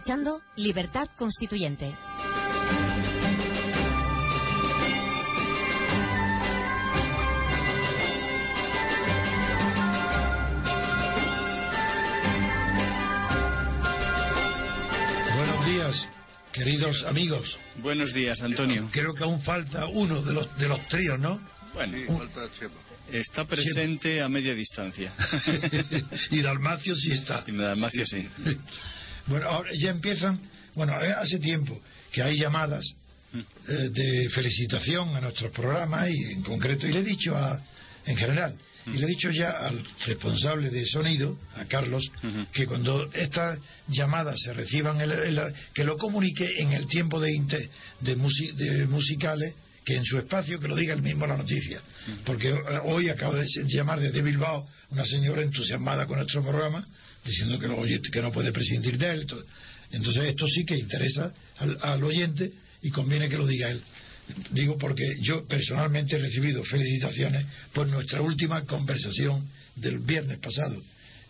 escuchando Libertad Constituyente. Buenos días, queridos amigos. Buenos días, Antonio. Creo que aún falta uno de los de los tríos, ¿no? Bueno, Un- está presente a media distancia. y Dalmacio sí está. Y Dalmacio sí. Bueno, ahora ya empiezan. Bueno, eh, hace tiempo que hay llamadas eh, de felicitación a nuestros programas y en concreto, y le he dicho a, en general, y le he dicho ya al responsable de sonido, a Carlos, que cuando estas llamadas se reciban, que lo comunique en el tiempo de, inte- de, musi- de musicales, que en su espacio que lo diga él mismo la noticia. Porque eh, hoy acabo de llamar desde Bilbao una señora entusiasmada con nuestro programa, diciendo que, lo que no puede prescindir de él. to- Entonces esto sí que interesa al, al oyente y conviene que lo diga él. Digo porque yo personalmente he recibido felicitaciones por nuestra última conversación del viernes pasado.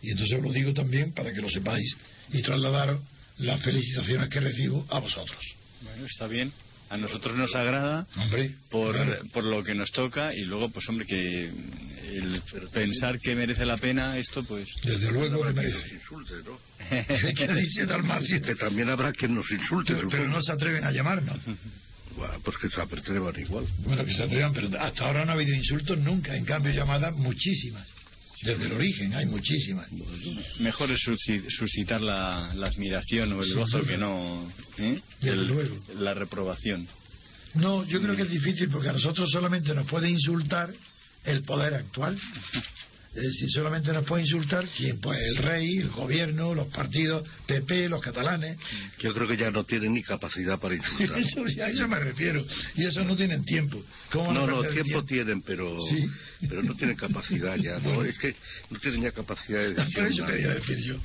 Y entonces os lo digo también para que lo sepáis y trasladaros las felicitaciones que recibo a vosotros. Bueno, está bien. A nosotros nos agrada Hombre, por, claro. por lo que nos toca y luego, pues hombre, que el pensar que merece la pena esto, pues... desde luego que merece. insulte, ¿no? ¿Qué dice Dalmacio? Que también habrá quien nos insulte. Pero, pero no se atreven a llamarnos. Bueno, pues que se atrevan igual. Bueno, que se atrevan, pero hasta ahora no ha habido insultos nunca. En cambio, llamadas muchísimas. Desde el origen hay muchísimas. Mejor es susci- suscitar la, la admiración o el gozo que no... ¿eh? Desde El- luego. La reprobación. No, yo creo que es difícil porque a nosotros solamente nos puede insultar el poder actual. Es decir, solamente nos puede insultar quién, pues el rey, el gobierno, los partidos PP, los catalanes. Yo creo que ya no tienen ni capacidad para insultar. Eso, a eso me refiero. Y eso no tienen tiempo. ¿Cómo van a No, no, tiempo tienen, pero, Sí. pero no tienen capacidad ya. ¿no? Es que no tienen ya capacidad de Pero eso decisión. quería decir yo.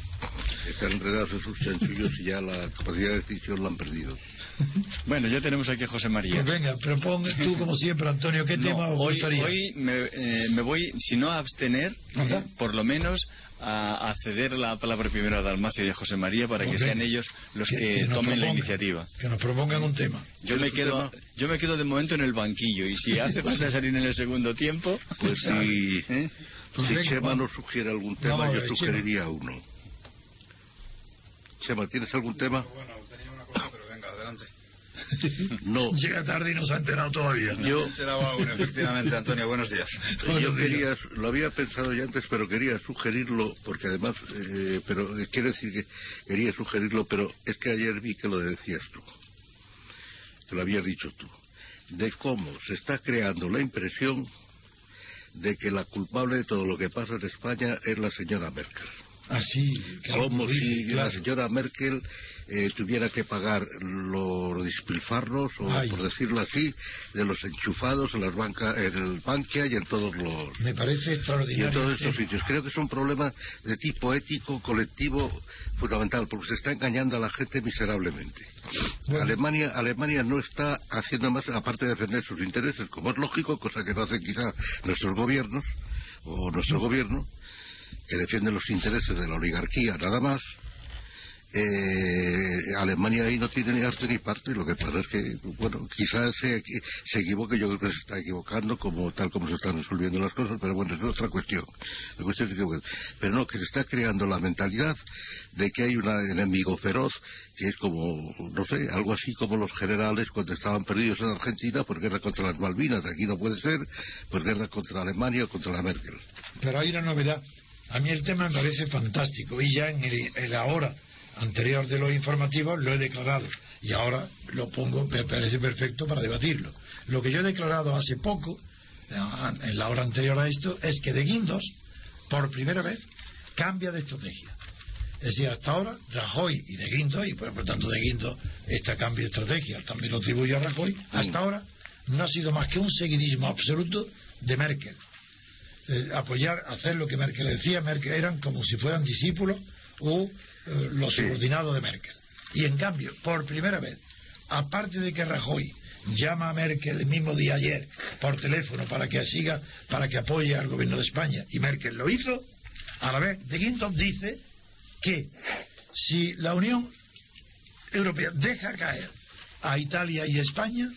Están enredados en sus chanchullos y ya la capacidad de decisión la han perdido. Bueno, ya tenemos aquí a José María. Pues venga, proponga tú como siempre, Antonio, ¿qué No, tema os hoy, gustaría? hoy me, eh, me voy, si no a abstener, Por lo menos a, a ceder la palabra primero a Dalmacio y a José María para que sean ellos los Que- que, que nos tomen la iniciativa. Que nos propongan un tema. Yo me quedo, yo me quedo de momento en el banquillo y si hace falta salir en el segundo tiempo, Pues si, ¿eh? Pues si Chema nos sugiere algún tema, yo ver, sugeriría uno. Chema, ¿tienes algún tema? Bueno, tenía una cosa, pero venga, adelante. No. Llega tarde y no se ha enterado todavía. Yo, Será aún, efectivamente, Antonio, buenos días. Yo días. quería, lo había pensado ya antes, pero quería sugerirlo, porque además, eh, pero eh, quiere decir que quería sugerirlo, pero es que ayer vi que lo decías tú, que lo habías dicho tú, de cómo se está creando la impresión de que la culpable de todo lo que pasa en España es la señora Merkel. Así, Como si la señora Merkel eh, tuviera que pagar los despilfarros, o Ay. por decirlo así, de los enchufados en las bancas, en el Bankia y en todos los Me parece y en extraordinario. todos estos sitios. Creo que es un problema de tipo ético, colectivo, fundamental, porque se está engañando a la gente miserablemente. Bueno. Alemania, Alemania no está haciendo más, aparte de defender sus intereses, como es lógico, cosa que no hacen quizá nuestros gobiernos, o nuestro gobierno, que defiende los intereses de la oligarquía nada más. Eh, Alemania ahí no tiene ni arte ni parte, lo que pasa es que, bueno, quizás se, se equivoque, yo creo que se está equivocando, como tal como se están resolviendo las cosas, pero bueno, es otra cuestión. La cuestión es que, pero no, que se está creando la mentalidad de que hay un enemigo feroz, que es como, no sé, algo así como los generales cuando estaban perdidos en Argentina por guerra contra las Malvinas, aquí no puede ser, por guerra contra Alemania o contra la Merkel. Pero hay una novedad. A mí el tema me parece fantástico y ya en el, en la hora anterior de los informativos lo he declarado y ahora lo pongo, me parece perfecto para debatirlo. Lo que yo he declarado hace poco en la hora anterior a esto, es que de Guindos, por primera vez, cambia de estrategia. Es decir, hasta ahora, Rajoy y de Guindos, y por lo tanto de Guindos, este cambio de estrategia también lo atribuye a Rajoy, hasta ahora no ha sido más que un seguidismo absoluto de Merkel. Eh, apoyar, hacer lo que Merkel decía, Merkel eran como si fueran discípulos o eh, los subordinados de Merkel. Y en cambio, por primera vez, aparte de que Rajoy llama a Merkel el mismo día ayer por teléfono para que siga, para que apoye al gobierno de España, y Merkel lo hizo, a la vez de Guindos dice que si la Unión Europea deja caer a Italia y España,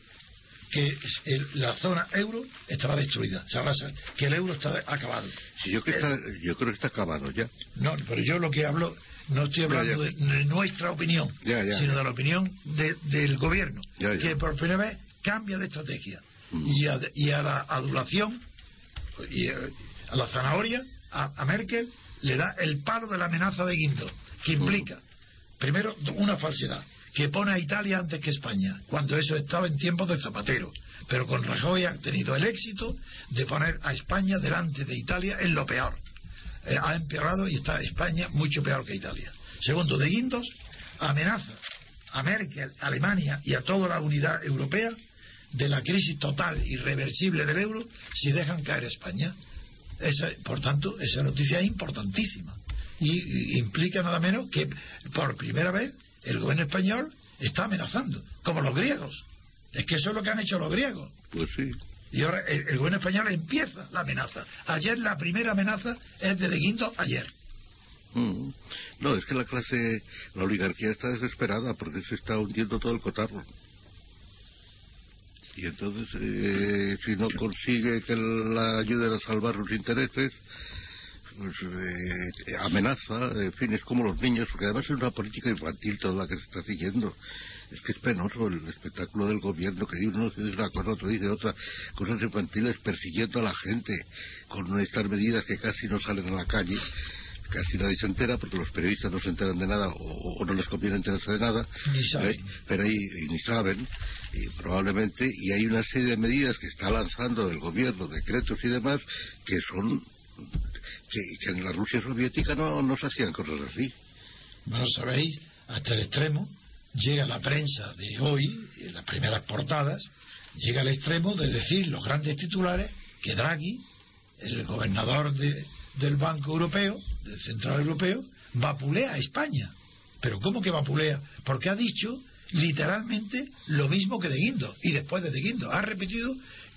que el- la zona euro estará destruida, sabrá que el euro está acabado. Sí, yo, creo que está, yo creo que está acabado ya. No, pero yo lo que hablo, no estoy hablando Ya, De, de nuestra opinión, Ya, sino de la opinión de- del gobierno, que por primera vez cambia de estrategia. Mm. Y, a, y a la adulación, y a la zanahoria, a, a Merkel, le da el palo de la amenaza de Guindo, que Mm. implica, primero, una falsedad, que pone a Italia antes que España, cuando eso estaba en tiempos de Zapatero. Pero con Rajoy ha tenido el éxito de poner a España delante de Italia en lo peor. Eh, ha empeorado y está España mucho peor que Italia. Segundo, de Guindos amenaza a Merkel, a Alemania y a toda la unidad europea de la crisis total irreversible del euro si dejan caer España. Esa, por tanto, esa noticia es importantísima y, y implica nada menos que por primera vez el gobierno español está amenazando, como los griegos. Es que eso es lo que han hecho los griegos. Pues sí. Y ahora el, el gobierno español empieza la amenaza. Ayer la primera amenaza es de De Guindos, ayer. Mm. No, es que la clase, la oligarquía está desesperada porque se está hundiendo todo el cotarro. Y entonces, eh, si no consigue que la ayuden a salvar sus intereses, eh, amenaza, en fin, es como los niños, porque además es una política infantil toda la que se está siguiendo. Es que es penoso el espectáculo del gobierno que uno dice una cosa, otro dice otra, cosas infantiles persiguiendo a la gente con estas medidas que casi no salen a la calle casi nadie se entera porque los periodistas no se enteran de nada o, o no les conviene enterarse de nada Ni saben. ¿eh? pero ahí ni saben y probablemente y hay una serie de medidas que está lanzando el gobierno decretos y demás que son que, en la Rusia soviética no, no se hacían cosas así No lo sabéis, hasta el extremo llega la prensa de hoy, en las primeras portadas, llega al extremo de decir los grandes titulares que Draghi, el gobernador de- del Banco Europeo, del Central Europeo, vapulea a España. Pero ¿cómo que vapulea? Porque ha dicho literalmente lo mismo que de Guindo y después de, de Guindo. Ha repetido,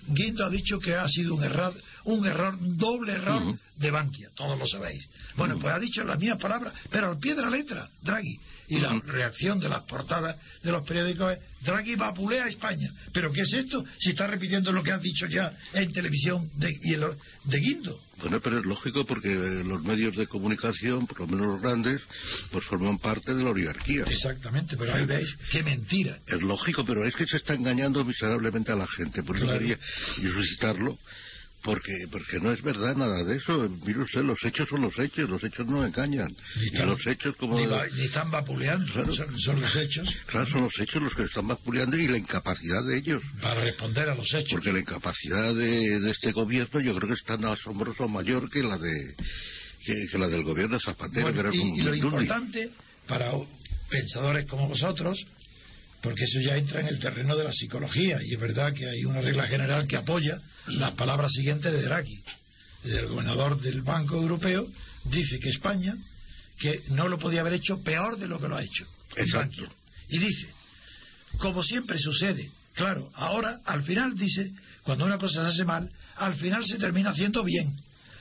Guindo ha dicho que ha sido un error, un error, doble error de Bankia, todos lo sabéis. Bueno, pues ha dicho las mismas palabras, pero al pie de la letra, Draghi. Y la reacción de las portadas de los periódicos es, Draghi vapulea a España. ¿Pero qué es esto? Si está repitiendo lo que ha dicho ya en televisión de, y en lo- de Guindo. bueno pero es lógico porque los medios de comunicación por lo menos los grandes pues forman parte de la oligarquía Exactamente, pero ahí veis qué mentira. Es lógico, pero es que se está engañando miserablemente a la gente. Por eso Claro. quería yo suscitarlo, porque, porque no es verdad nada de eso. Mire usted, los hechos son los hechos, los hechos no engañan. Ni Y están- los hechos, como. Ni, va- ni están vapuleando, Claro. son, son los hechos Claro, son los hechos los que están vapuleando y la incapacidad de ellos. para responder a los hechos. Porque la incapacidad de, de este gobierno yo creo que es tan asombroso mayor que la de que, que la del gobierno Zapatero. Bueno, que era y, como y lo importante para pensadores como vosotros, porque eso ya entra en el terreno de la psicología, y es verdad que hay una regla general que apoya las palabras siguientes de Draghi. El gobernador del Banco Europeo dice que España que no lo podía haber hecho peor de lo que lo ha hecho. Exacto. Y dice, como siempre sucede, claro, ahora al final dice, cuando una cosa se hace mal, al final se termina haciendo bien,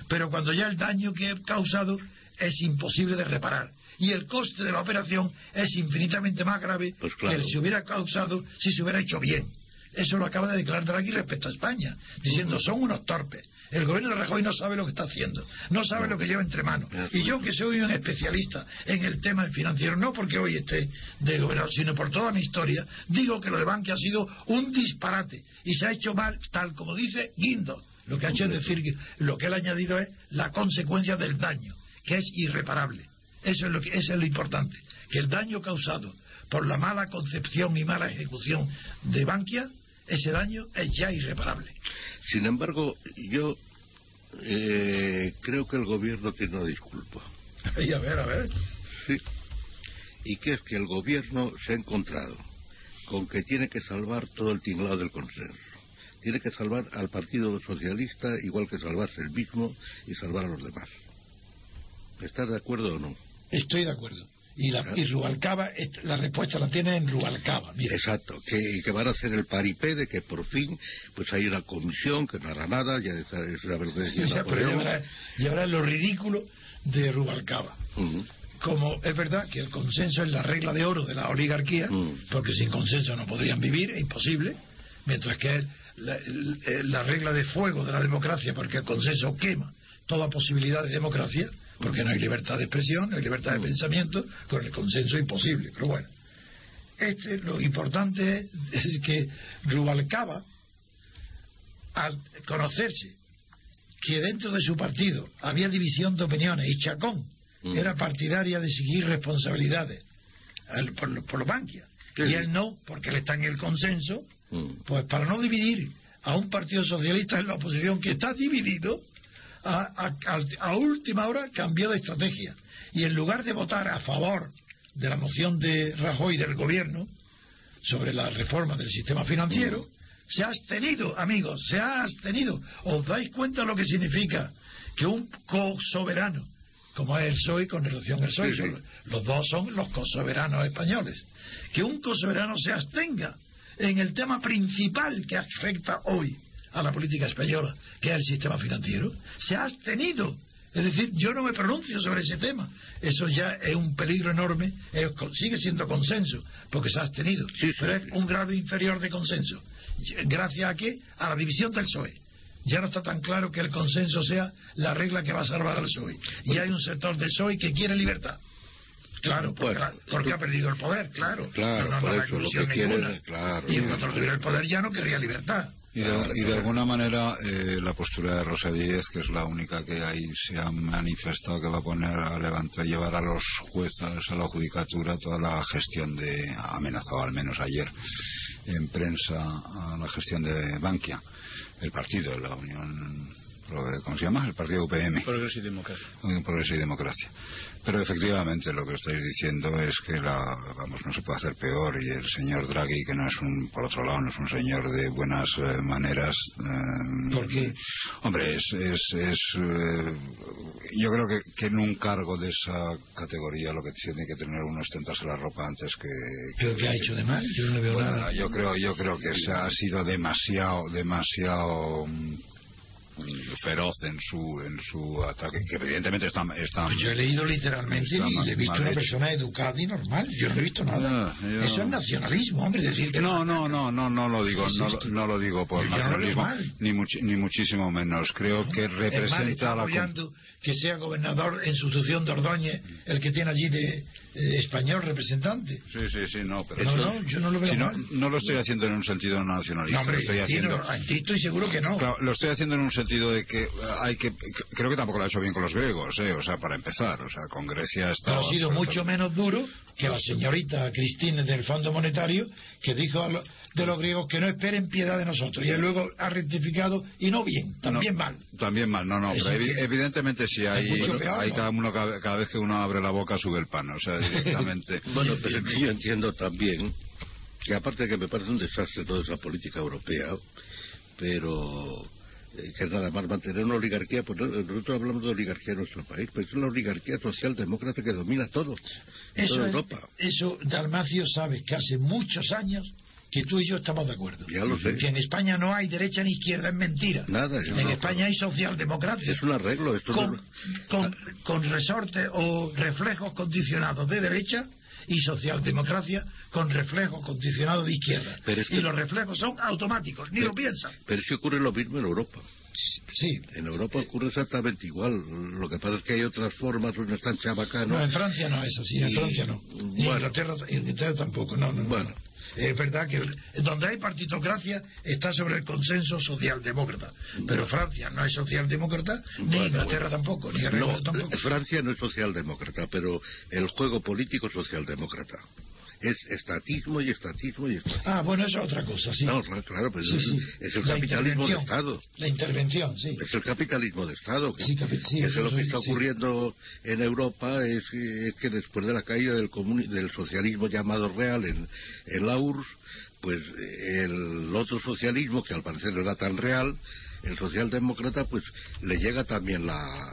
pero cuando ya el daño que he causado es imposible de reparar y el coste de la operación es infinitamente más grave Pues claro. que el se hubiera causado si se hubiera hecho bien. Eso lo acaba de declarar Draghi respecto a España, diciendo son unos torpes. El gobierno de Rajoy no sabe lo que está haciendo, no sabe lo que lleva entre manos. Y yo que soy un especialista en el tema financiero, no porque hoy esté de gobernador, sino por toda mi historia, digo que lo de Bankia ha sido un disparate y se ha hecho mal, tal como dice Guindo. Lo que ha hecho es decir que lo que él ha añadido es la consecuencia del daño, que es irreparable. Eso es lo que eso es lo importante, que el daño causado por la mala concepción y mala ejecución de Bankia, ese daño es ya irreparable. Sin embargo, yo eh, creo que el gobierno tiene una disculpa. Y a ver, a ver. Sí. Y que es que el gobierno se ha encontrado con que tiene que salvar todo el tinglado del consenso. Tiene que salvar al Partido Socialista igual que salvarse el mismo y salvar a los demás. ¿Estás de acuerdo o no? Estoy de acuerdo. Y, la, y Rubalcaba, la respuesta la tiene en Rubalcaba. Mira, Exacto, que, que van a hacer el paripé de que por fin pues hay una comisión que no hará nada, ya es es la verdad o sea, pero ya ya lo ridículo de Rubalcaba. Como es verdad que el consenso es la regla de oro de la oligarquía, porque sin consenso no podrían vivir, es imposible, mientras que es la regla de fuego de la democracia, porque el consenso quema toda posibilidad de democracia, porque no hay libertad de expresión, no hay libertad de pensamiento, con el consenso imposible. Pero bueno, este, lo importante es, que Rubalcaba, al conocerse que dentro de su partido había división de opiniones y Chacón Mm. era partidaria de seguir responsabilidades al- por, por los Bankia Sí. y él no, porque él está en el consenso, Mm. pues para no dividir a un partido socialista en la oposición que está dividido, a, a- a- a última hora cambió de estrategia. Y en lugar de votar a favor de la moción de Rajoy del gobierno sobre la reforma del sistema financiero, se ha abstenido, amigos, se ha abstenido. ¿Os dais cuenta lo que significa que un co-soberano, como es el PSOE con relación al PSOE, Sí, sí. son- los dos son los co-soberanos españoles, que un co-soberano se abstenga en el tema principal que afecta hoy a la política española, que es el sistema financiero, se ha abstenido. Es decir, yo no me pronuncio sobre ese tema. Eso ya es un peligro enorme. Es sigue siendo consenso, porque se ha abstenido. Sí, sí, pero es un grado inferior de consenso. ¿Gracias a qué? A la división del PSOE. Ya no está tan claro que el consenso sea la regla que va a salvar al PSOE. Y hay un sector del PSOE que quiere libertad. Claro, porque, Bueno, porque ha perdido el poder, claro. Claro, Pero no, por no eso, lo que quiere claro, y en claro. cuanto tuviera el poder ya no querría libertad. Y de, alguna manera eh, la postura de Rosa Díez, que es la única que ahí se ha manifestado que va a poner a levantar, llevar a los jueces a la judicatura toda la gestión de, amenazado al menos ayer en prensa a la gestión de Bankia, el partido, la Unión, ¿cómo se llama? El partido UPM. Progreso y democracia. Progreso y Democracia. Pero efectivamente lo que estáis diciendo es que la, vamos, no se puede hacer peor y el señor Draghi, que no es un, por otro lado, no es un señor de buenas eh, maneras. eh, ¿Por qué? Hombre, es, es, es, eh, yo creo que, que en un cargo de esa categoría lo que tiene que tener uno es tentarse la ropa antes que... ¿Pero qué ha hecho de mal? Yo no veo Bueno, nada. yo creo, yo creo que se ha sido demasiado, demasiado mm, feroz en su, en su ataque, que evidentemente está, está Pues yo he leído literalmente y le he visto una hecho. persona educada y normal. Yo no he visto nada. Ah, yo- Eso es nacionalismo, hombre. Decir que No, no, no, no, no lo digo, ¿Qué es no, no lo digo por no nacionalismo, mal. ni, muchi- ni muchísimo menos. Creo que Es mal, representa la... que sea gobernador en sustitución de Ordóñez el que tiene allí de eh, español representante. Sí, sí, sí, no, pero No, no, yo no lo veo si no, mal. no lo estoy haciendo en un sentido nacionalista, No, hombre, lo estoy haciendo... aquí estoy seguro que no. Claro, lo estoy haciendo en un sentido de que eh, hay que, creo que tampoco lo ha hecho bien con los griegos, ¿eh? o sea, para empezar, o sea, con Grecia está... Pero ha sido mucho menos duro que la señorita Cristina del Fondo Monetario, que dijo a lo- de los griegos que no esperen piedad de nosotros. Y él luego ha rectificado, y no bien, también No, mal. También mal, no, no, Eso pero evi- evidentemente si hay, mucho peor, hay ¿no? cada, uno, cada, cada vez que uno abre la boca sube el pan, o sea, directamente. Bueno, pero yo entiendo también que aparte de que me parece un desastre toda esa política europea, pero eh, que nada más mantener una oligarquía, pues no- nosotros hablamos de oligarquía en nuestro país, pero es una oligarquía socialdemócrata que domina todo, en Eso, toda es- Europa. eso, Dalmacio, sabes que hace muchos años que tú y yo estamos de acuerdo. Ya lo sé. Que en España no hay derecha ni izquierda, es mentira. Nada, en no, España hay socialdemocracia. Es un arreglo, esto con, no- con, con resortes o reflejos condicionados de derecha y socialdemocracia con reflejos condicionados de izquierda. Pero es que- Y los reflejos son automáticos, ni lo piensan. Pero es que ocurre lo mismo en Europa. Sí. En Europa ocurre exactamente igual. Lo que pasa es que hay otras formas, uno es tan chabacano. No, en Francia no es así, en Y- Francia no. Bueno. Inglaterra, Inglaterra tampoco, no, no, no. Es verdad que donde hay partitocracia está sobre el consenso socialdemócrata. Pero Francia no es socialdemócrata, ni Inglaterra bueno. tampoco, ni Reino No, tampoco. Francia no es socialdemócrata, pero el juego político es socialdemócrata. Es estatismo y estatismo y estatismo. Ah, bueno, eso es otra cosa, sí. No, claro, pero Sí, es, sí. es el La capitalismo de. Estado. La intervención, sí. Es el capitalismo de Estado. Que, Sí, capi- sí, que eso lo que sí, está sí. ocurriendo en Europa es, que- es que después de la caída del, del socialismo llamado real en, en la URSS, pues el otro socialismo, que al parecer no era tan real, el socialdemócrata, pues le llega también la,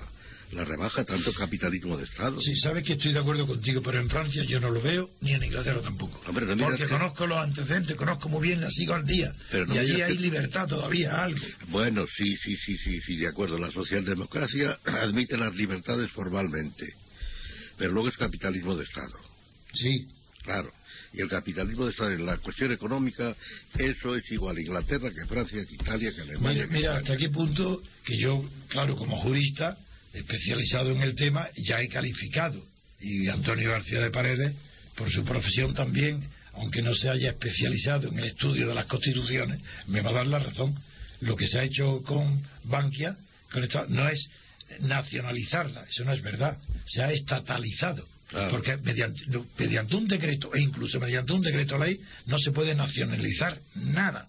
la rebaja, tanto capitalismo de Estado. Sí, sabes que estoy de acuerdo contigo, pero en Francia yo no lo veo, ni en Inglaterra tampoco. Hombre, no miras Porque que- conozco los antecedentes, conozco muy bien, la sigo al día. Pero no y allí hay que- libertad todavía, algo. Bueno, sí, sí, sí, sí, sí, de acuerdo. La socialdemocracia admite las libertades formalmente, pero luego es capitalismo de Estado. Sí, Claro. Y el capitalismo de Estado en la cuestión económica, eso es igual a Inglaterra que Francia, que Italia, que Alemania. Mira, que mira, España. hasta qué punto que yo, claro, como jurista, especializado en el tema, ya he calificado. Y Antonio García de Paredes, por su profesión también, aunque no se haya especializado en el estudio de las constituciones, me va a dar la razón. Lo que se ha hecho con Bankia, con esta, no es nacionalizarla, eso no es verdad, se ha estatalizado. Claro. Porque mediante, mediante un decreto, e incluso mediante un decreto ley, no se puede nacionalizar nada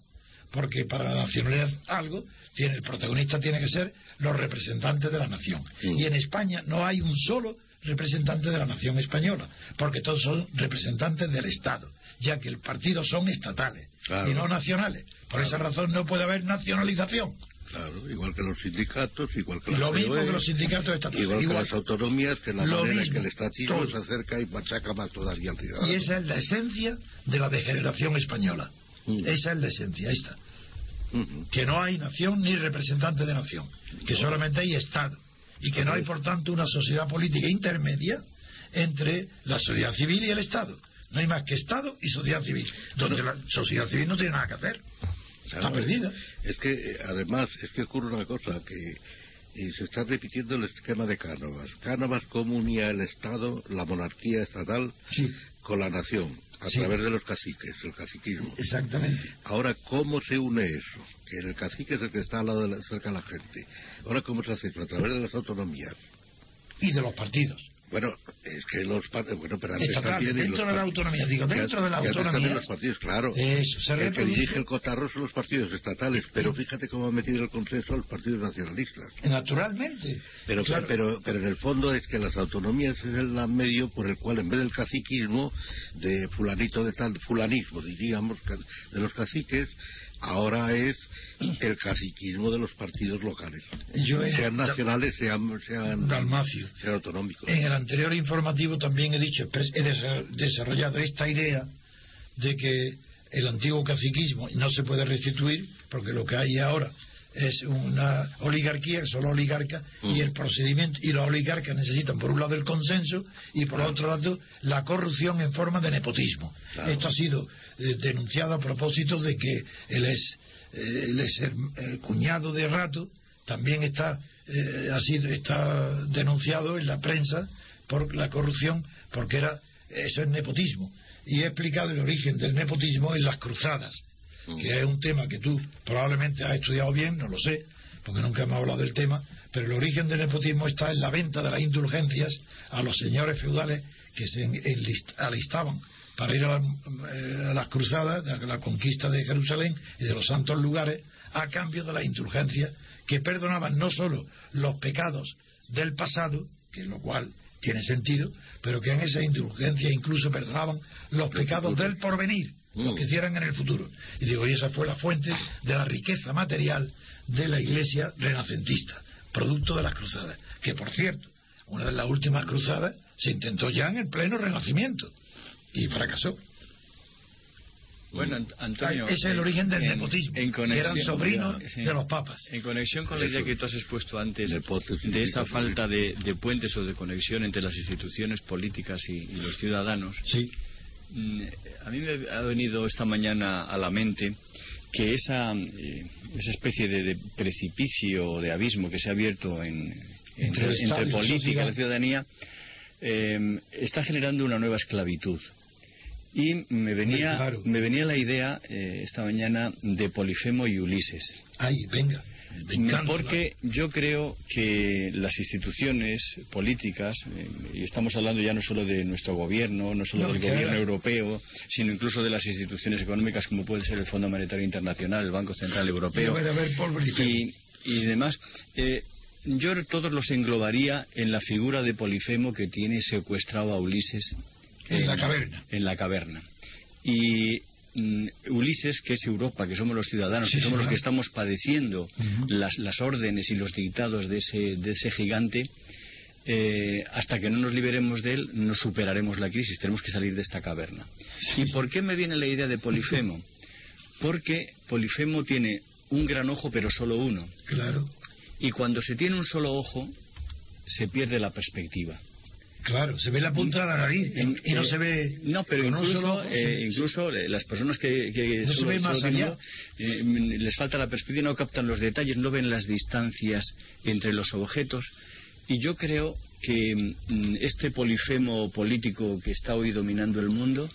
porque para nacionalizar algo tiene el protagonista tiene que ser los representantes de la nación. Mm. y en España no hay un solo representante de la nación española porque todos son representantes del Estado ya que el partido son estatales Claro. y no nacionales. Por esa razón no puede haber nacionalización. Claro, igual que los sindicatos, igual que lo mismo que los sindicatos estatales. Igual, que las autonomías, que la Lo manera mismo, que el estatismo se acerca y machaca más todavía al ciudadano. y esa es la esencia de la degeneración española Mm. esa es la esencia ahí está que no hay nación ni representante de nación, que solamente hay Estado y que no hay, por tanto, una sociedad política intermedia entre la sociedad civil y el Estado. No hay más que Estado y sociedad civil, donde la sociedad civil no tiene nada que hacer. Está perdida. Es que, eh, además, es que ocurre una cosa, que eh, se está repitiendo el esquema de Cánovas. Cánovas cómo unía el Estado, la monarquía estatal, Sí, con la nación, a Sí. través de los caciques, el caciquismo. exactamente. Ahora, ¿cómo se une eso? Que el cacique es el que está al lado de la- cerca de la gente. Ahora, ¿cómo se hace eso? A través de las autonomías. Y de los partidos. Bueno, es que los partidos, bueno, pero antes Estatal, también... dentro de la autonomía, digo, dentro de la autonomía. los partidos, claro. Eso, se el que dirige el cotarro son los partidos estatales, pero fíjate cómo ha metido el consenso a los partidos nacionalistas. Naturalmente. Pero, Claro. pero, pero en el fondo es que las autonomías es el medio por el cual en vez del caciquismo de fulanito de tal, fulanismo diríamos, de los caciques, ahora es el caciquismo de los partidos locales. Yo he- sean nacionales, sean, sean, Dalmacio. sean autonómicos. En el anterior informativo también he dicho, he desa- desarrollado esta idea de que el antiguo caciquismo no se puede restituir porque lo que hay ahora es una oligarquía, solo oligarca, Mm. y el procedimiento, y los oligarcas necesitan por un lado el consenso y por otro lado la corrupción en forma de nepotismo. Claro. Esto ha sido eh, denunciado a propósito de que él es, eh, él es el, el cuñado de Rato, también está, eh, ha sido, está denunciado en la prensa por la corrupción, porque era eso es nepotismo. Y he explicado el origen del nepotismo en las cruzadas, que es un tema que tú probablemente has estudiado bien, no lo sé, porque nunca hemos hablado del tema, pero el origen del nepotismo está en la venta de las indulgencias a los señores feudales que se enlist- alistaban para ir a, la- eh, a las cruzadas, a la conquista de Jerusalén y de los santos lugares, a cambio de las indulgencias que perdonaban no solo los pecados del pasado, que lo cual tiene sentido, pero que en esa indulgencia incluso perdonaban los pecados. del porvenir, los que hicieran en el futuro. Y digo, y esa fue la fuente de la riqueza material de la iglesia renacentista, producto de las cruzadas, que por cierto, una de las últimas cruzadas se intentó ya en el pleno renacimiento y fracasó. Bueno, Ant- Antonio. Ese es el en- origen del en- nepotismo, en que eran sobrinos Sí. de los papas. En conexión con la idea que tú has expuesto antes de esa falta de, de puentes o de conexión entre las instituciones políticas y, y los ciudadanos, Sí, mm, a mí me ha venido esta mañana a la mente que esa, eh, esa especie de, de precipicio o de abismo que se ha abierto en, Entre política y la ciudadanía eh, está generando una nueva esclavitud. Y me venía, claro. me venía la idea eh, esta mañana de Polifemo y Ulises. ahí, venga. Porque yo creo que las instituciones políticas, eh, y estamos hablando ya no solo de nuestro gobierno, no solo No, del gobierno era- europeo, sino incluso de las instituciones económicas como puede ser el Fondo Monetario Internacional, el Banco Central Europeo y y, demás, eh, yo todos los englobaría en la figura de Polifemo que tiene secuestrado a Ulises En la caverna. En la caverna. Y mm, Ulises, que es Europa, que somos los ciudadanos, Sí, que somos los que estamos padeciendo las órdenes y los dictados de ese, de ese gigante, eh, hasta que no nos liberemos de él, no superaremos la crisis. Tenemos que salir de esta caverna. ¿Y por qué me viene la idea de Polifemo? Porque Polifemo tiene un gran ojo, pero solo uno. Claro, Y cuando se tiene un solo ojo, se pierde la perspectiva. Claro. Se ve la punta de la nariz y, y no Eh, se ve. No, pero un incluso, eh, incluso eh, las personas que, que No se ve más allá. eh, les falta la perspectiva, no captan los detalles, no ven las distancias entre los objetos. Y yo creo que mm, este polifemo político que está hoy dominando el mundo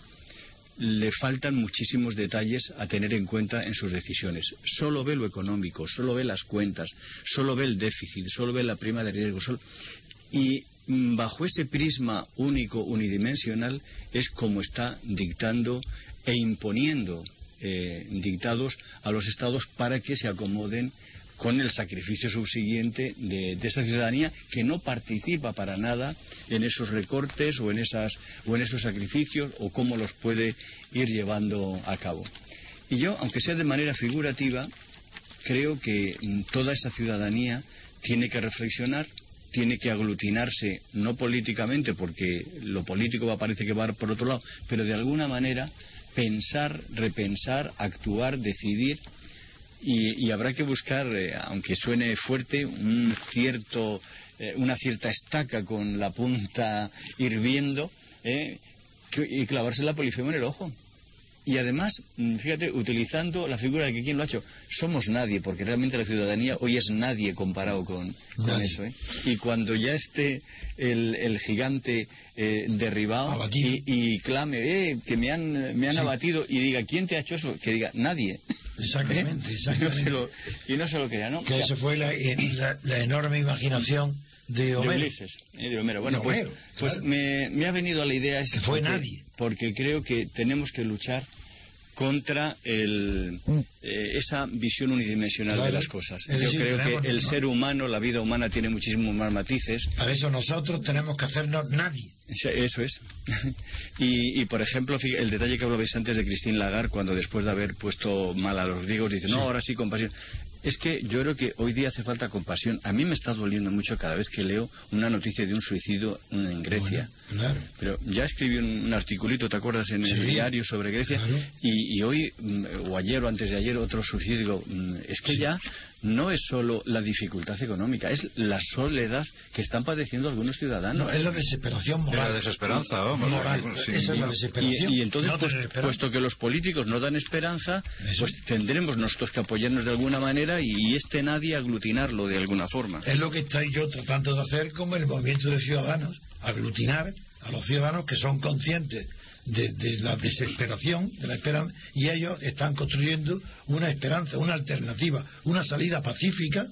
le faltan muchísimos detalles a tener en cuenta en sus decisiones. Solo ve lo económico, solo ve las cuentas, solo ve el déficit, solo ve la prima de riesgo. solo- Y bajo ese prisma único, unidimensional, es como está dictando e imponiendo eh, dictados a los estados para que se acomoden con el sacrificio subsiguiente de, de esa ciudadanía que no participa para nada en esos recortes o en esas o en esos sacrificios o cómo los puede ir llevando a cabo. Y yo, aunque sea de manera figurativa, creo que mm, toda esa ciudadanía tiene que reflexionar, tiene que aglutinarse, no políticamente, porque lo político va, parece que va por otro lado, pero de alguna manera pensar, repensar, actuar, decidir y, habrá que buscar, eh, aunque suene fuerte, un cierto, eh, una cierta estaca con la punta hirviendo eh, y clavarse la polifemo en el ojo. Y además, mm, fíjate, utilizando la figura de que quién lo ha hecho, somos nadie, porque realmente la ciudadanía hoy es nadie comparado con, con eso. ¿eh? Y cuando ya esté el, el gigante eh, derribado y, y clame, eh, que me han, me han Sí. abatido, y diga, ¿quién te ha hecho eso? Que diga, nadie. Exactamente, exactamente. Y no se lo, y no se lo crea, ¿no? Que O sea, esa fue la, la- la enorme imaginación de de Homero. Ulises, eh, de Homero. Bueno, De pues, Homero, pues claro. me, me ha venido a la idea esa Que fue porque- nadie. Porque creo que tenemos que luchar contra el, eh, esa visión unidimensional Claro. de las cosas. Yo decir, creo que el ser humano, la vida humana tiene muchísimos más matices. Para eso nosotros tenemos que hacernos nadie. Eso- es. y, y, por ejemplo, el detalle que hablabais antes de Christine Lagarde, cuando después de haber puesto mal a los griegos, dice, no, ahora sí, compasión. Es que yo creo que hoy día hace falta compasión. A mí me está doliendo mucho cada vez que leo una noticia de un suicidio en Grecia. Bueno, claro. Pero ya escribí un, un articulito, ¿te acuerdas? En el diario sobre Grecia. Claro. Y, y hoy, mm, o ayer o antes de ayer, otro suicidio. Mm, es que ya no es solo la dificultad económica, es la soledad que están padeciendo algunos ciudadanos. No, es la desesperación Es moral. la desesperanza, vamos. Moral. Sí. Esa es la Y, desesperación. y entonces, No pues, puesto que los políticos no dan esperanza, Eso. pues tendremos nosotros que apoyarnos de alguna manera y, y este nadie aglutinarlo de alguna forma. Es lo que estoy yo tratando de hacer con el movimiento de ciudadanos, aglutinar a los ciudadanos que son conscientes de, la desesperación, de la esperanza, y ellos están construyendo una esperanza, una alternativa, una salida pacífica,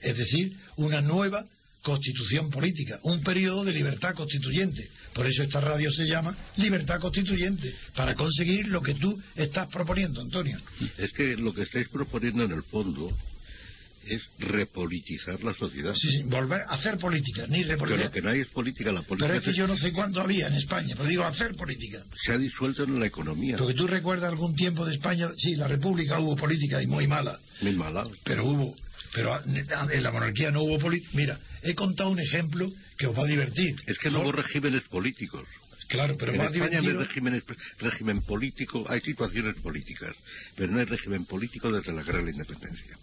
es decir, una nueva constitución política, un periodo de libertad constituyente. Por eso esta radio se llama Libertad Constituyente, para conseguir lo que tú estás proponiendo, Antonio. Es que lo que estáis proponiendo en el fondo es repolitizar la sociedad. Sí, sí, volver a hacer política, ni Pero repolítica. lo que no hay es política. La política Pero es que yo no sé cuándo había en España, pero digo hacer política. se ha disuelto en la economía. Porque tú recuerdas algún tiempo de España, sí, la República hubo política y muy mala, Muy mala. pero hubo, pero en la monarquía no hubo política. Mira, he contado un ejemplo que os va a divertir. Es que no hubo regímenes políticos. Claro, pero en más España no hay regímenes, régimen político, hay situaciones políticas, pero no hay régimen político desde la guerra de la independencia.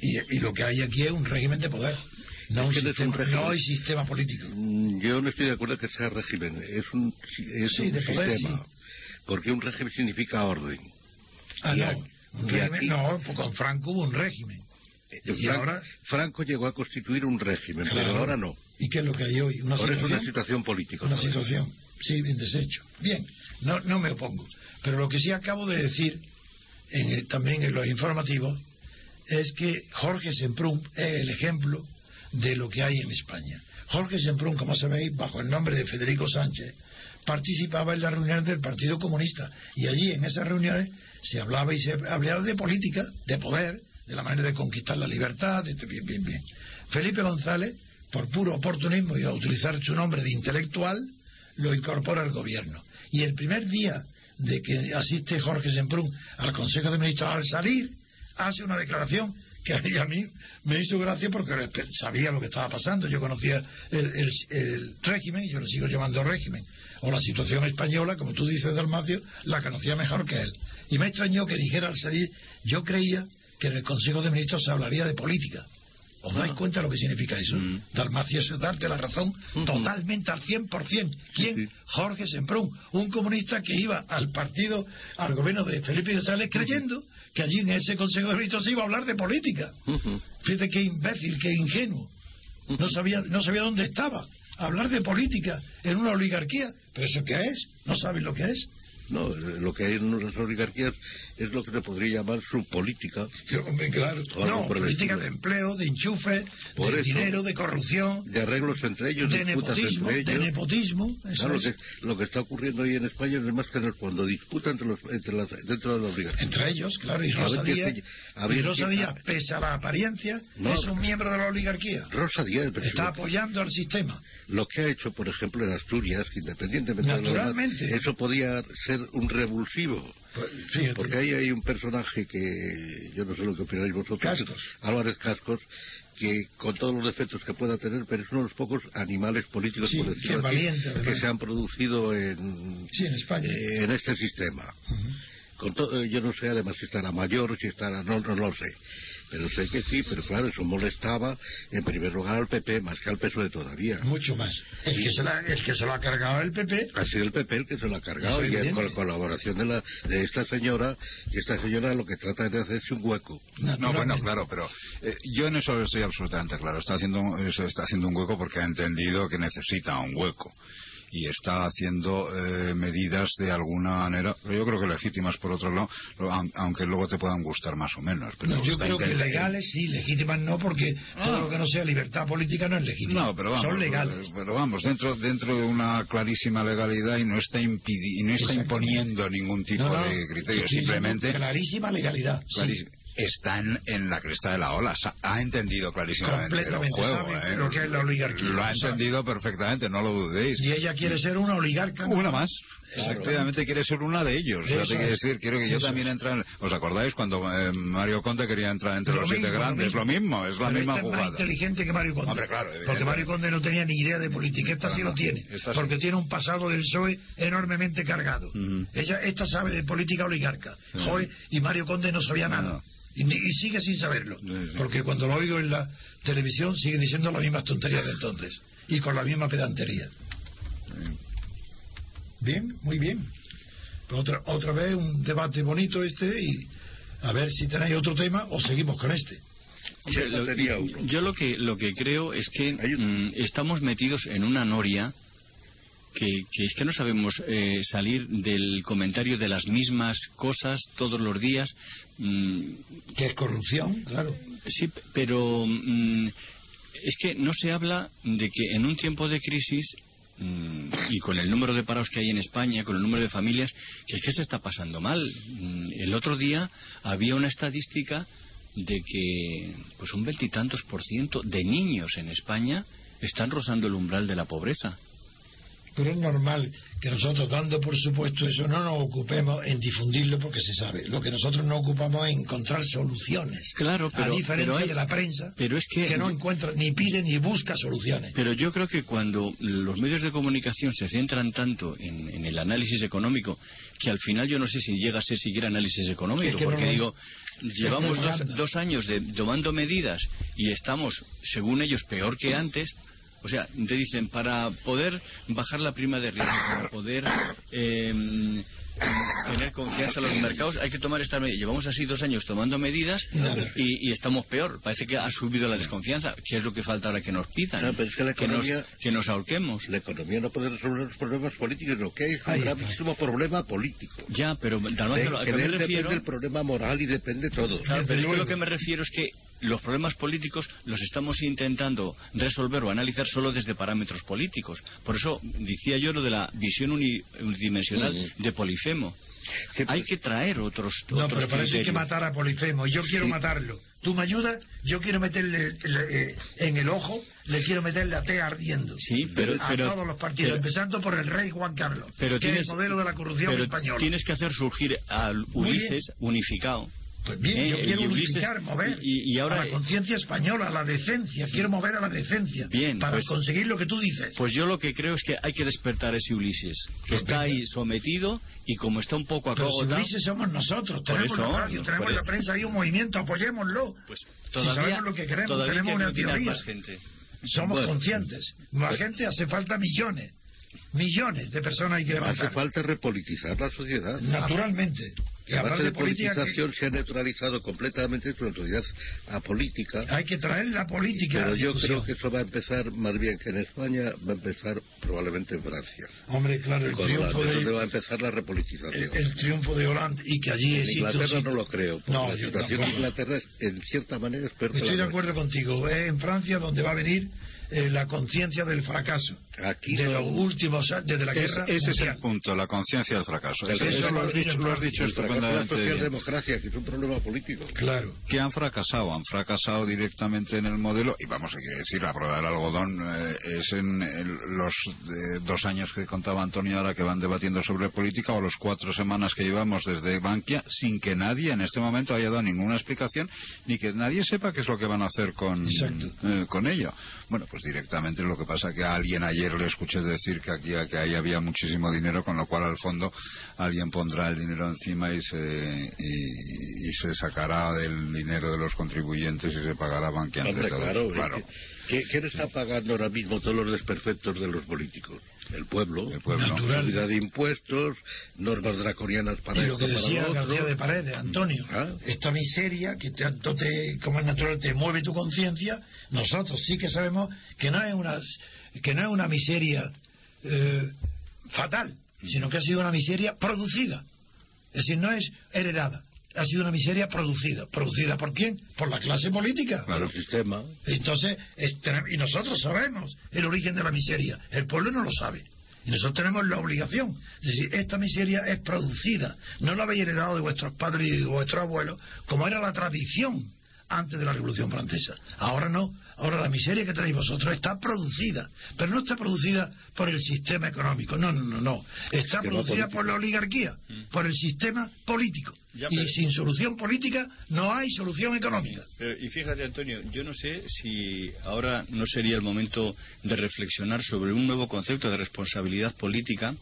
Y, y lo que hay aquí es un régimen de poder. No, Es un es sistema, no hay sistema político. Mm, Yo no estoy de acuerdo que sea régimen, es un, es Sí, un de poder, sistema. sí. Porque un régimen significa orden. Ah, Y no. aquí- Un régimen, aquí- no, con Franco hubo un régimen. Eh, Y Fran- ahora- Franco llegó a constituir un régimen, Claro. pero ahora no. ¿Y qué es lo que hay hoy? ¿Una Ahora es situación? una situación política. Una vez. situación, sí, bien deshecho. Bien, no, no me opongo. Pero lo que sí acabo de decir, en el- también en los informativos, es que Jorge Semprún es el ejemplo de lo que hay en España. Jorge Semprún, como sabéis, bajo el nombre de Federico Sánchez, participaba en las reuniones del Partido Comunista y allí en esas reuniones se hablaba y se hablaba de política, de poder, de la manera de conquistar la libertad, de bien, bien, bien. Felipe González, por puro oportunismo y a utilizar su nombre de intelectual, lo incorpora al gobierno. Y el primer día de que asiste Jorge Semprún al Consejo de Ministros, al salir, hace una declaración que a mí me hizo gracia porque sabía lo que estaba pasando. Yo conocía el, el, el régimen, yo le sigo llamando régimen, o la situación española, como tú dices, Dalmacio, la conocía mejor que él. Y me extrañó que dijera al salir, yo creía que en el Consejo de Ministros se hablaría de política. ¿Os dais cuenta de lo que significa eso? Mm. Dalmacio es darte la razón totalmente al 100%. ¿Quién? Sí, sí. Jorge Semprún, un comunista que iba al partido, al gobierno de Felipe González creyendo que allí en ese Consejo de Ministros se iba a hablar de política. Fíjate qué imbécil, qué ingenuo. No sabía, no sabía dónde estaba. Hablar de política en una oligarquía. ¿Pero eso qué es? ¿No saben lo que es? No, lo que hay en las oligarquías es lo que se podría llamar su política. Claro. No, política de empleo, de enchufe, Por de eso. dinero, de corrupción, De arreglos entre ellos, de disputas nepotismo, entre de nepotismo. eso Claro, lo, que, lo que está ocurriendo hoy en España es más que en el fondo disputa entre los, entre las, dentro de la oligarquía. Entre ellos, claro, y Rosa Díaz, Rosa Díaz, pese a la apariencia, No. es un miembro de la oligarquía. Rosa Díaz, pero Está apoyando al sistema. lo que ha hecho, por ejemplo, en Asturias, que independientemente de lo demás, Naturalmente. eso podía ser un revulsivo. Pues, fíjate. Porque ahí hay un personaje que yo no sé lo que opináis vosotros, Cascos. Álvarez Cascos, que con todos los defectos que pueda tener, pero es uno de los pocos animales políticos Sí, por que decirlo así, se han producido en, Sí, en España. eh, en este sistema. Con to- yo no sé además si estará mayor, si estará, no, no lo sé. Pero sé que sí, pero claro, eso molestaba en primer lugar al PP más que al PSOE todavía. Mucho más. El que, se la, el que se lo ha cargado el PP, Ha sido el PP el que se lo ha cargado Eso es y con la colaboración de, la, de esta señora, y esta señora lo que trata es de hacerse un hueco. No, bueno, claro, pero eh, yo en eso estoy absolutamente claro. Está haciendo, eso está haciendo un hueco porque ha entendido que necesita un hueco. Y está haciendo eh, medidas de alguna manera, pero yo creo que legítimas por otro lado, aunque luego te puedan gustar más o menos. Pero No, yo creo que legales sí, legítimas no, porque todo lo que no sea libertad política no es legítimo. No, pero vamos, Son legales. eh, Pero vamos, dentro dentro de una clarísima legalidad y no está impidi- y no está imponiendo ningún tipo No, no, de criterio, simplemente Clarísima legalidad. sí. Clarísimo, está en, la cresta de la ola, ha entendido clarísimamente el juego, ¿eh? lo que es la oligarquía, Lo ha entendido perfectamente, no lo dudéis. Y ella quiere ser una oligarca. Una más. Exactamente. Efectivamente quiere ser una de ellos. O sea, Eso te quiere es. decir, quiero que yo también es. entre en- ¿Os acordáis cuando eh, Mario Conde quería entrar entre Lo los siete grandes? Lo mismo, es la Pero misma esta es más jugada. inteligente que Mario Conde. Hombre, claro, evidentemente. Porque Mario Conde no tenía ni idea de política. Esta sí lo tiene. Sí. Porque tiene un pasado del PSOE enormemente cargado. Ella, esta sabe de política oligarca. Joe y Mario Conde no sabía nada. Y, y sigue sin saberlo. Sí, sí. Porque cuando lo oigo en la televisión sigue diciendo las mismas tonterías de entonces. Y con la misma pedantería. Bien, muy bien. Pues Otra, otra vez un debate bonito este y a ver si tenéis otro tema o seguimos con este. Lo- yo lo que lo que creo es que mm, estamos metidos en una noria que, que es que no sabemos eh, salir del comentario de las mismas cosas todos los días. Mm, Que es corrupción, claro. sí, pero mm, es que no se habla de que en un tiempo de crisis y con el número de parados que hay en España, con el número de familias, que es que se está pasando mal. Mm, El otro día había una estadística de que pues un veintitantos por ciento de niños en España están rozando el umbral de la pobreza. Pero es normal que nosotros, dando por supuesto eso, no nos ocupemos en difundirlo porque se sabe. Lo que nosotros nos ocupamos es encontrar soluciones. Claro, pero- a diferencia pero hay- de la prensa, pero es que- no encuentra, ni pide ni busca soluciones. Pero yo creo que cuando los medios de comunicación se centran tanto en, en el análisis económico, que al final yo no sé si llega a ser siquiera análisis económico, Es que no porque es. digo, llevamos dos, dos años de, tomando medidas y estamos, según ellos, peor que antes, O sea, te dicen, para poder bajar la prima de riesgo, para poder eh, tener confianza en los mercados, hay que tomar esta medida. Llevamos así dos años tomando medidas y, y estamos peor. Parece que ha subido la desconfianza. ¿Qué es lo que falta ahora que nos pidan? No, pero es que la economía- nos, que nos ahorquemos. La economía no puede resolver los problemas políticos, lo que hay es un gravísimo problema político. Ya, pero Dalmacio, De, a que que me él depende refiero... el problema moral y depende todo. Claro, pero es que lo que me refiero es que los problemas políticos los estamos intentando resolver o analizar solo desde parámetros políticos. Por eso decía yo lo de la visión uni- unidimensional de Polifemo. Que- Hay que traer otros, No, otros pero para eso hay que matar a Polifemo. Y yo quiero matarlo. ¿Tú me ayudas? Yo quiero meterle le- eh, en el ojo, le quiero meter la tea ardiendo. Sí, pero, a pero, todos los partidos, pero- empezando por el rey Juan Carlos, pero que tienes, es el modelo de la corrupción pero española. tienes que hacer surgir al Ulises unificado. Pues bien, Eh, yo quiero y Ulises- unificar, mover y- y ahora- a la conciencia española, a la decencia. Quiero mover a la decencia Bien, para pues- conseguir lo que tú dices. Pues yo lo que creo es que hay que despertar a ese Ulises, que Pues está ahí sometido y como está un poco Pero si acogotado, Ulises somos nosotros, tenemos eso, la radio, tenemos la prensa, hay un movimiento, apoyémoslo. pues si sabemos lo que queremos, tenemos que una teoría. más gente. Somos Bueno. conscientes. La gente hace falta millones, millones de personas hay que Hace levantar. falta repolitizar la sociedad. Naturalmente. La hablar base de de politización se ha neutralizado completamente su autoridad apolítica. hay que traer la política. Pero yo creo que eso va a empezar más bien que en España, va a empezar probablemente en Francia. Hombre, claro, el Con triunfo es donde de, va a empezar la el, repolitización. el triunfo de Holanda y que allí En Inglaterra sitio- no lo creo, porque No, la situación en Inglaterra es, en cierta manera es peor que Estoy la de acuerdo contigo. Es en Francia donde va a venir eh, la conciencia del fracaso. Aquí de no- los últimos, desde la Es- guerra. ese es el punto, la conciencia del fracaso. Eso, lo has dicho, lo has dicho la estupendamente bien. socialdemocracia, que es un problema político. Claro. que han fracasado, han fracasado directamente en el modelo y vamos a decir la prueba del algodón eh, es en, el- los eh, dos años que contaba Antonio ahora que van debatiendo sobre política o los cuatro semanas que llevamos desde Bankia sin que nadie en este momento haya dado ninguna explicación ni que nadie sepa qué es lo que van a hacer con, eh, con ello. Bueno, pues directamente lo que pasa que a alguien ayer le escuché decir que aquí que ahí había muchísimo dinero, con lo cual al fondo alguien pondrá el dinero encima y se y, y se sacará del dinero de los contribuyentes y se pagará Hombre, todos. claro. Claro. es que- ¿qué- ¿Quién está pagando ahora mismo todos los desperfectos de los políticos? El pueblo. El pueblo. Natural. Subida de impuestos, normas draconianas para Y lo esto, que decía. García de Paredes, Antonio, Ah. esta miseria que tanto te, como es natural te mueve tu conciencia, nosotros sí que sabemos que no es una, que no es una miseria eh, fatal, sino que ha sido una miseria producida. Es decir, no es heredada, ha sido una miseria producida. ¿Producida por quién? Por la clase política. Para el sistema. Entonces, y nosotros sabemos el origen de la miseria, el pueblo no lo sabe. Y nosotros tenemos la obligación. Es decir, esta miseria es producida. No la habéis heredado de vuestros padres y de vuestros abuelos, como era la tradición antes de la Revolución Francesa. Ahora no. Ahora la miseria que tenéis vosotros está producida. Pero no está producida por el sistema económico. No, no, no. no. Está producida por la oligarquía, por el sistema político. Ya, y sin solución política no hay solución económica. Pero, y fíjate, Antonio, yo no sé si ahora no sería el momento de reflexionar sobre un nuevo concepto de responsabilidad política,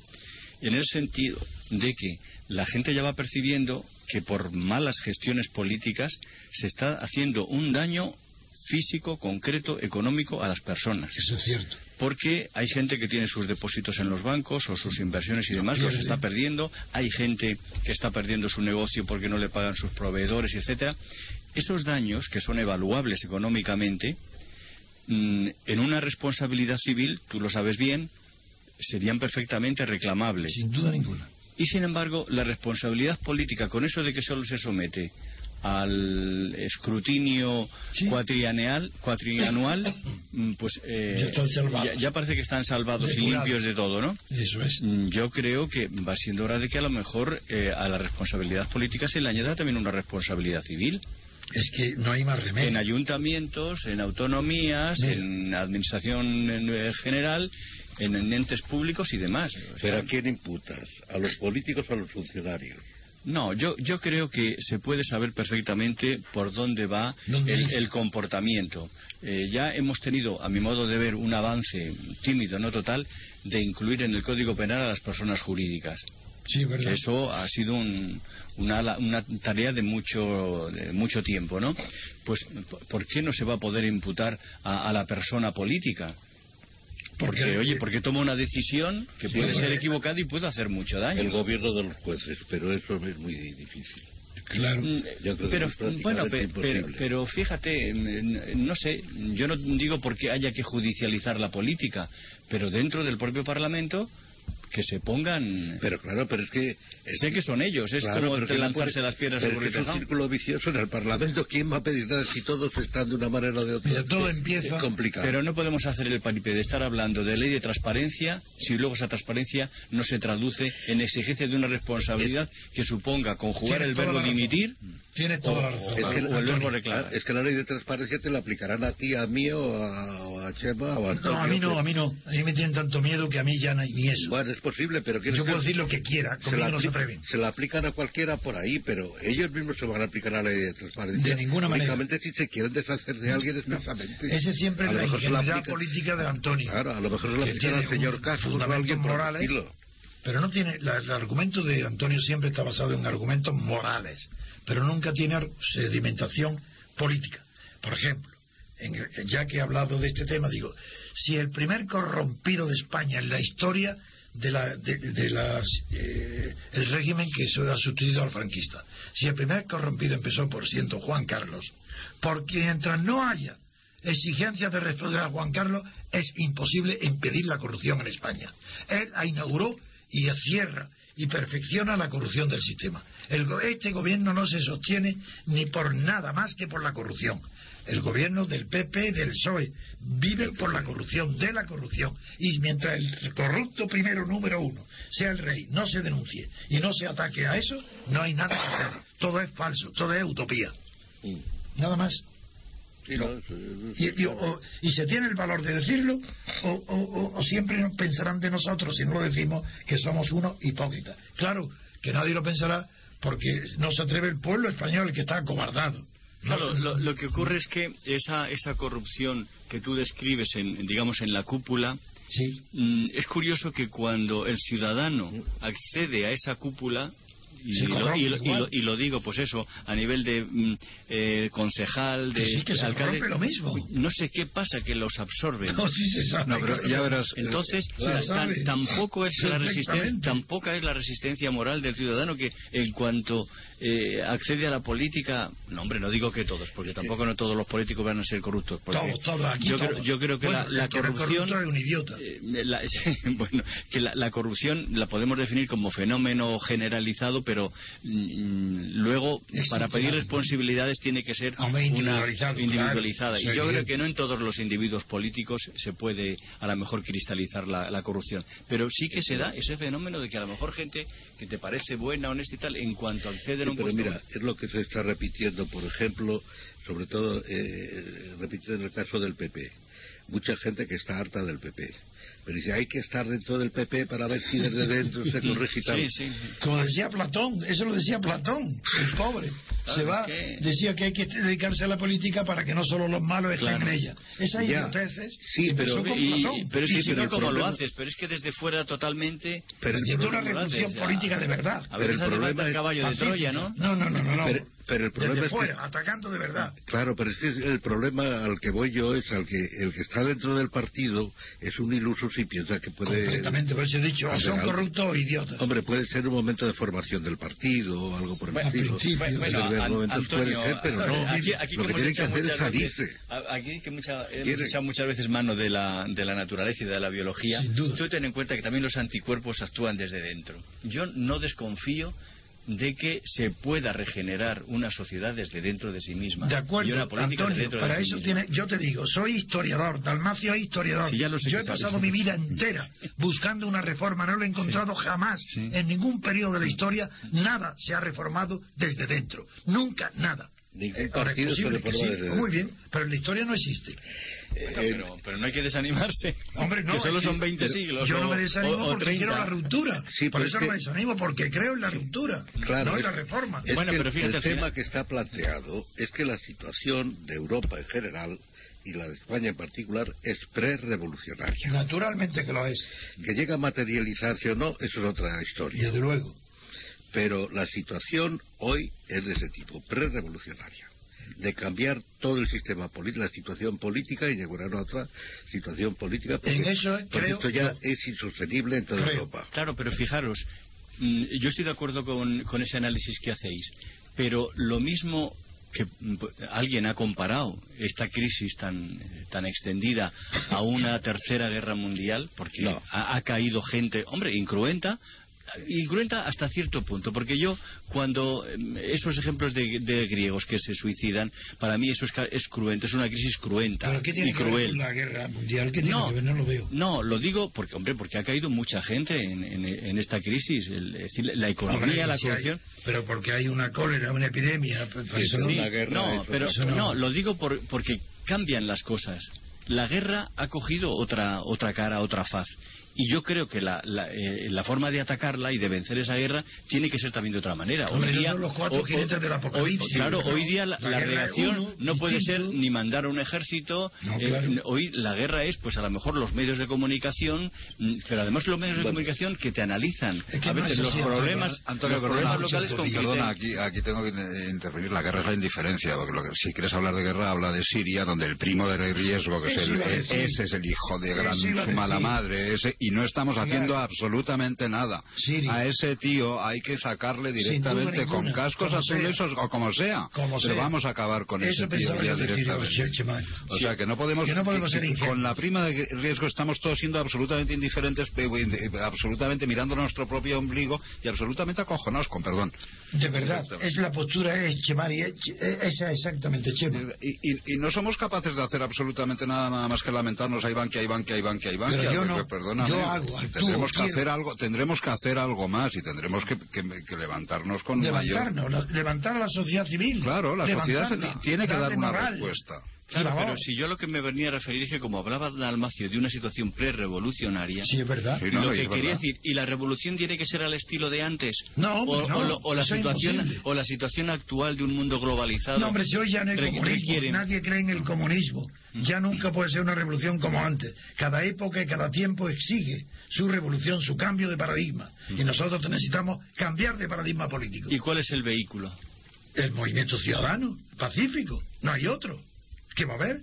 en el sentido de que la gente ya va percibiendo que por malas gestiones políticas se está haciendo un daño físico, concreto, económico a las personas. Eso es cierto. Porque hay gente que tiene sus depósitos en los bancos o sus inversiones y demás, los está perdiendo. Hay gente que está perdiendo su negocio porque no le pagan sus proveedores, etcétera. Esos daños, que son evaluables económicamente, mm, en una responsabilidad civil, tú lo sabes bien, serían perfectamente reclamables. Sin duda ninguna. Y sin embargo, la responsabilidad política, con eso de que solo se somete al escrutinio Sí. cuatrianual, cuatrianual mm, pues eh, Ya están salvados. ya- ya parece que están salvados y limpios de todo, ¿no? Eso es. Mm, Yo creo que va siendo hora de que a lo mejor eh, a la responsabilidad política se le añada también una responsabilidad civil. Es que no hay más remedio. En ayuntamientos, en autonomías, en administración eh, general, en, en entes públicos y demás. O sea, ¿Pero a quién imputas? ¿A los políticos o a los funcionarios? No, yo, yo creo que se puede saber perfectamente por dónde va ¿Dónde el, comportamiento. Eh, ya hemos tenido, a mi modo de ver, un avance tímido, no total, de incluir en el Código Penal a las personas jurídicas. Sí, verdad. Eso ha sido un- una, una tarea de mucho, de mucho tiempo, ¿no? Pues, ¿por qué no se va a poder imputar a, a la persona política? Porque, Porque, oye, porque toma una decisión que Sí, puede ser equivocada y puede hacer mucho daño. El gobierno de los jueces, pero eso es muy difícil. Claro. Mm, Yo creo que pero es prácticamente bueno pe- imposible. pero, pero fíjate no sé yo no digo porque haya que judicializar la política pero dentro del propio parlamento que se pongan Pero claro, pero es que... sé que son ellos es Claro, como pero no lanzarse puede- las piedras pero sobre es el que es un círculo vicioso en el Parlamento. ¿Quién va a pedir nada si todos están de una manera o de otra? Mira, todo empieza- Es complicado. pero no podemos hacer el paripé de estar hablando de ley de transparencia si luego esa transparencia no se traduce en exigencia de una responsabilidad que suponga conjugar el verbo dimitir Tienes toda la razón. o- Es que, o el verbo reclamar. es que la ley de transparencia te la aplicarán a ti, a mí o a, o a Chema o a Antonio. No, a mí no, pero- a mí no. A mí me tienen tanto miedo que a mí ya ni eso. Bueno, es posible, pero... ¿quieres Yo puedo decir lo que quiera, conmigo no se atreven. se la aplican a cualquiera por ahí, pero ellos mismos se van a aplicar a la ley de transparencia. De ninguna manera. Si se quieren deshacer de alguien expresamente. Ese siempre es la ingenuidad política de Antonio. Claro, a lo mejor se la aplican al señor un Caso o a alguien morales, pero no tiene la- el argumento de Antonio siempre está basado en argumentos morales pero nunca tiene sedimentación política por ejemplo en ya que he hablado de este tema digo si el primer corrompido de España en la historia de la de, las, eh, el régimen que se ha sustituido al franquista si el primer corrompido empezó por siendo Juan Carlos porque mientras no haya exigencias de responder a Juan Carlos, es imposible impedir la corrupción en España. Él inauguró y cierra y perfecciona la corrupción del sistema. Este gobierno no se sostiene ni por nada más que por la corrupción. El gobierno del PP, del PSOE, vive por la corrupción, de la corrupción. Y mientras el corrupto primero número uno sea el rey, no se denuncie y no se ataque a eso, no hay nada que hacer. Todo es falso, todo es utopía. Nada más. Y, y- o- y se tiene el valor de decirlo o, o- o- siempre nos pensarán de nosotros si no lo decimos que somos unos hipócritas claro que nadie lo pensará porque no se atreve el pueblo español que está acobardado Claro, lo que ocurre es que esa, esa corrupción que tú describes, en, digamos, en la cúpula, sí. mm, es curioso que cuando el ciudadano accede a esa cúpula, y, lo, y lo- y igual. lo- y lo digo, pues eso, a nivel de mm, eh, concejal, de Que sí, que se alcalde, lo mismo. no sé qué pasa, que los absorben. no sí se sabe No, pero claro. ya verás. Entonces, Se sabe tampoco es la resistencia, tampoco es la resistencia moral del ciudadano que en cuanto eh, accede a la política, no hombre, no digo que todos, porque tampoco no todos los políticos van a ser corruptos. Todos, todos, aquí yo, todos. Creo, yo creo que Bueno, la, que corrupción, corrupto es un idiota. eh, la- bueno, que la, la corrupción la podemos definir como fenómeno generalizado, pero mm, luego Existe para pedir responsabilidades tiene que ser Hombre, individualizado, individualizada. Y yo creo que no en todos los individuos políticos se puede a lo mejor cristalizar la, la corrupción. Pero sí que se da ese fenómeno de que a lo mejor gente que te parece buena, honesta y tal, en cuanto accede a Sí, un pero puesto... mira, es lo que se está repitiendo, por ejemplo, sobre todo eh, repitiendo en el caso del PP. Mucha gente que está harta del PP. Pero dice, hay que estar dentro del PP para ver si desde dentro se corrige tal. Sí, sí. como decía Platón, eso lo decía Platón, el pobre. Claro, se va, que- decía que hay que dedicarse a la política para que no solo los malos estén Claro. en ella. Esas Ya. idioteces Sí, pero- con Y- Platón. pero es que sí, si pero no, ¿cómo lo problema- haces? Pero es que desde fuera totalmente... Pero Haciendo una lo revolución política de verdad. A Pero veces el problema es caballo de. Troya, ¿no? No, no, no, no. no. Pero- pero el problema Desde es que- fuera, atacando de verdad. Claro, pero es que el problema al que voy yo es al que el que está dentro del partido es un iluso si piensa que puede... Completamente, por eso he dicho, o son corruptos o idiotas. Hombre, puede ser un momento de formación del partido o algo por el Bueno, estilo. Bueno, determinados An- Antonio, puede ser, pero no. aquí, aquí lo que hemos tienen que hacer es muchas veces- aquí que mucha, hemos echado muchas veces mano de la, de la naturaleza y de la biología. Sin duda. Tú ten en cuenta que también los anticuerpos actúan desde dentro. Yo no desconfío de que se pueda regenerar una sociedad desde dentro de sí misma. De y acuerdo, una política Antonio, para de eso tiene, yo te digo, soy historiador, Dalmacio es historiador. Sí, ya lo sé yo he sabes. pasado mi vida entera buscando una reforma, no lo he encontrado jamás. En ningún periodo de la historia nada se ha reformado desde dentro. Nunca, nada. Eh, ahora, es posible que sí, muy bien, pero en la historia no existe. Bueno, pero, pero no hay que desanimarse. Hombre, no, que solo es que- son 20 siglos. Yo no me desanimo o- o porque 30. quiero la ruptura. Sí, Por eso es no me desanimo porque creo en la ruptura, Claro, no en la reforma. Es Bueno, que pero el- fíjate, el al tema final- que está planteado es que la situación de Europa en general y la de España en particular es pre-revolucionaria. Naturalmente que lo es, Que llega a materializarse o no, eso es otra y historia. desde luego. Pero la situación hoy es de ese tipo, pre-revolucionaria. De cambiar todo el sistema político, la situación política y llegar a otra situación política. Porque, En eso porque creo- esto ya es insostenible en toda Creo. Europa. Claro, pero fijaros, mm, yo estoy de acuerdo con, con ese análisis que hacéis, pero lo mismo que mm, p- alguien ha comparado esta crisis tan, tan extendida a una tercera guerra mundial, porque No. ha, ha caído gente, hombre, incruenta, incruenta hasta cierto punto, porque yo cuando em, esos ejemplos de, de griegos que se suicidan, para mí eso es, cruento, es una crisis cruenta ¿Pero qué tiene y que ver cruel. con la guerra mundial? ¿Qué tiene No, que ver? No lo veo. No, lo digo porque, hombre, porque ha caído mucha gente en, en- en esta crisis. El- es decir, la economía, Hombre, la si hay- corrupción. pero porque hay una cólera, una epidemia. pues, pues eso no- Sí, una guerra, no, eso- pero eso no. no, lo digo por- porque cambian las cosas. La guerra ha cogido otra otra cara, otra faz. Y yo creo que la, la, eh, la forma de atacarla y de vencer esa guerra tiene que ser también de otra manera. Hombre, esos son los cuatro jinetes del apocalipsis, hoy- claro, hoy día la, La reacción uno, no puede ser ni mandar a un ejército. No, eh, hoy la guerra es, pues a lo mejor los medios de comunicación, pero además los medios de Bueno. comunicación que te analizan Es que a veces es los así, problemas, Antonio, los problemas locales con perdona, aquí, aquí tengo que eh, intervenir. La guerra es la indiferencia, porque lo que- si quieres hablar de guerra, habla de Siria, donde el primo de riesgo, que es el, ese es el hijo de gran su mala madre, ese, y no estamos haciendo Claro. absolutamente nada. A ese tío hay que sacarle directamente con cascos azules o, como sea. Como Pero sea. vamos a acabar con Eso ese tío ya directamente. O sea, que no podemos, Que no podemos ser que- ingenuos. con la prima de riesgo estamos todos siendo absolutamente indiferentes, absolutamente mirando nuestro propio ombligo y absolutamente acojonados, con perdón. De verdad, es la postura, es Chemari, es- es- esa exactamente, Chema. Y, y- y no somos capaces de hacer absolutamente nada, nada más que lamentarnos, hay banquia, hay banquia, hay banquia, hay banquia. Pero yo Pues, no. perdóname. Yo hago, tendremos que hacer algo, tendremos que hacer algo más y tendremos que, que- que levantarnos con mayor... Levantarnos, la- levantar la sociedad civil. Claro, la sociedad tiene que dar una moral. respuesta. Claro, pero si yo lo que me venía a referir es que como hablaba Dalmacio de una situación pre-revolucionaria, Sí, es verdad. Sí, no, lo que quería verdad. decir, ¿y la revolución tiene que ser al estilo de antes? No, hombre, o, no, o lo- o la situación imposible. o la situación actual de un mundo globalizado. No, hombre, si hoy ya no hay comunismo, requieren- nadie cree en el comunismo. Ya nunca puede ser una revolución como antes. Cada época y cada tiempo exige su revolución, su cambio de paradigma. Y nosotros necesitamos cambiar de paradigma político. ¿Y cuál es el vehículo? El movimiento ciudadano, pacífico, no hay otro. ¿Qué va a haber?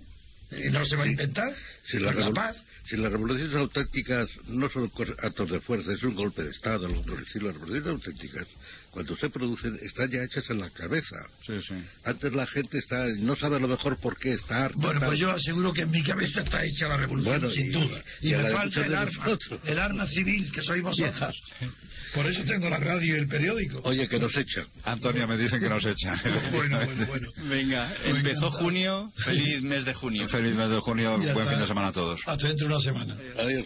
¿No se va a inventar? Si, la la revol- paz. si las revoluciones auténticas no son actos de fuerza, es un golpe de Estado, algo por el estilo, las revoluciones auténticas, cuando se producen, están ya hechas en la cabeza. Sí, sí. Antes la gente está no sabe a lo mejor por qué está harta, Bueno, pues yo aseguro que en mi cabeza está hecha la revolución, Bueno, sin y- duda. Y, y me falta el arma, nosotros. el arma civil, que sois vosotros. Por eso tengo la radio y el periódico. Oye, que nos echan. Antonio, me dicen que nos echan. Bueno, bueno, bueno. Venga, empezó junio, feliz mes de junio. Feliz mes de junio, Ya buen está. fin de semana a todos. Hasta dentro de una semana. Adiós.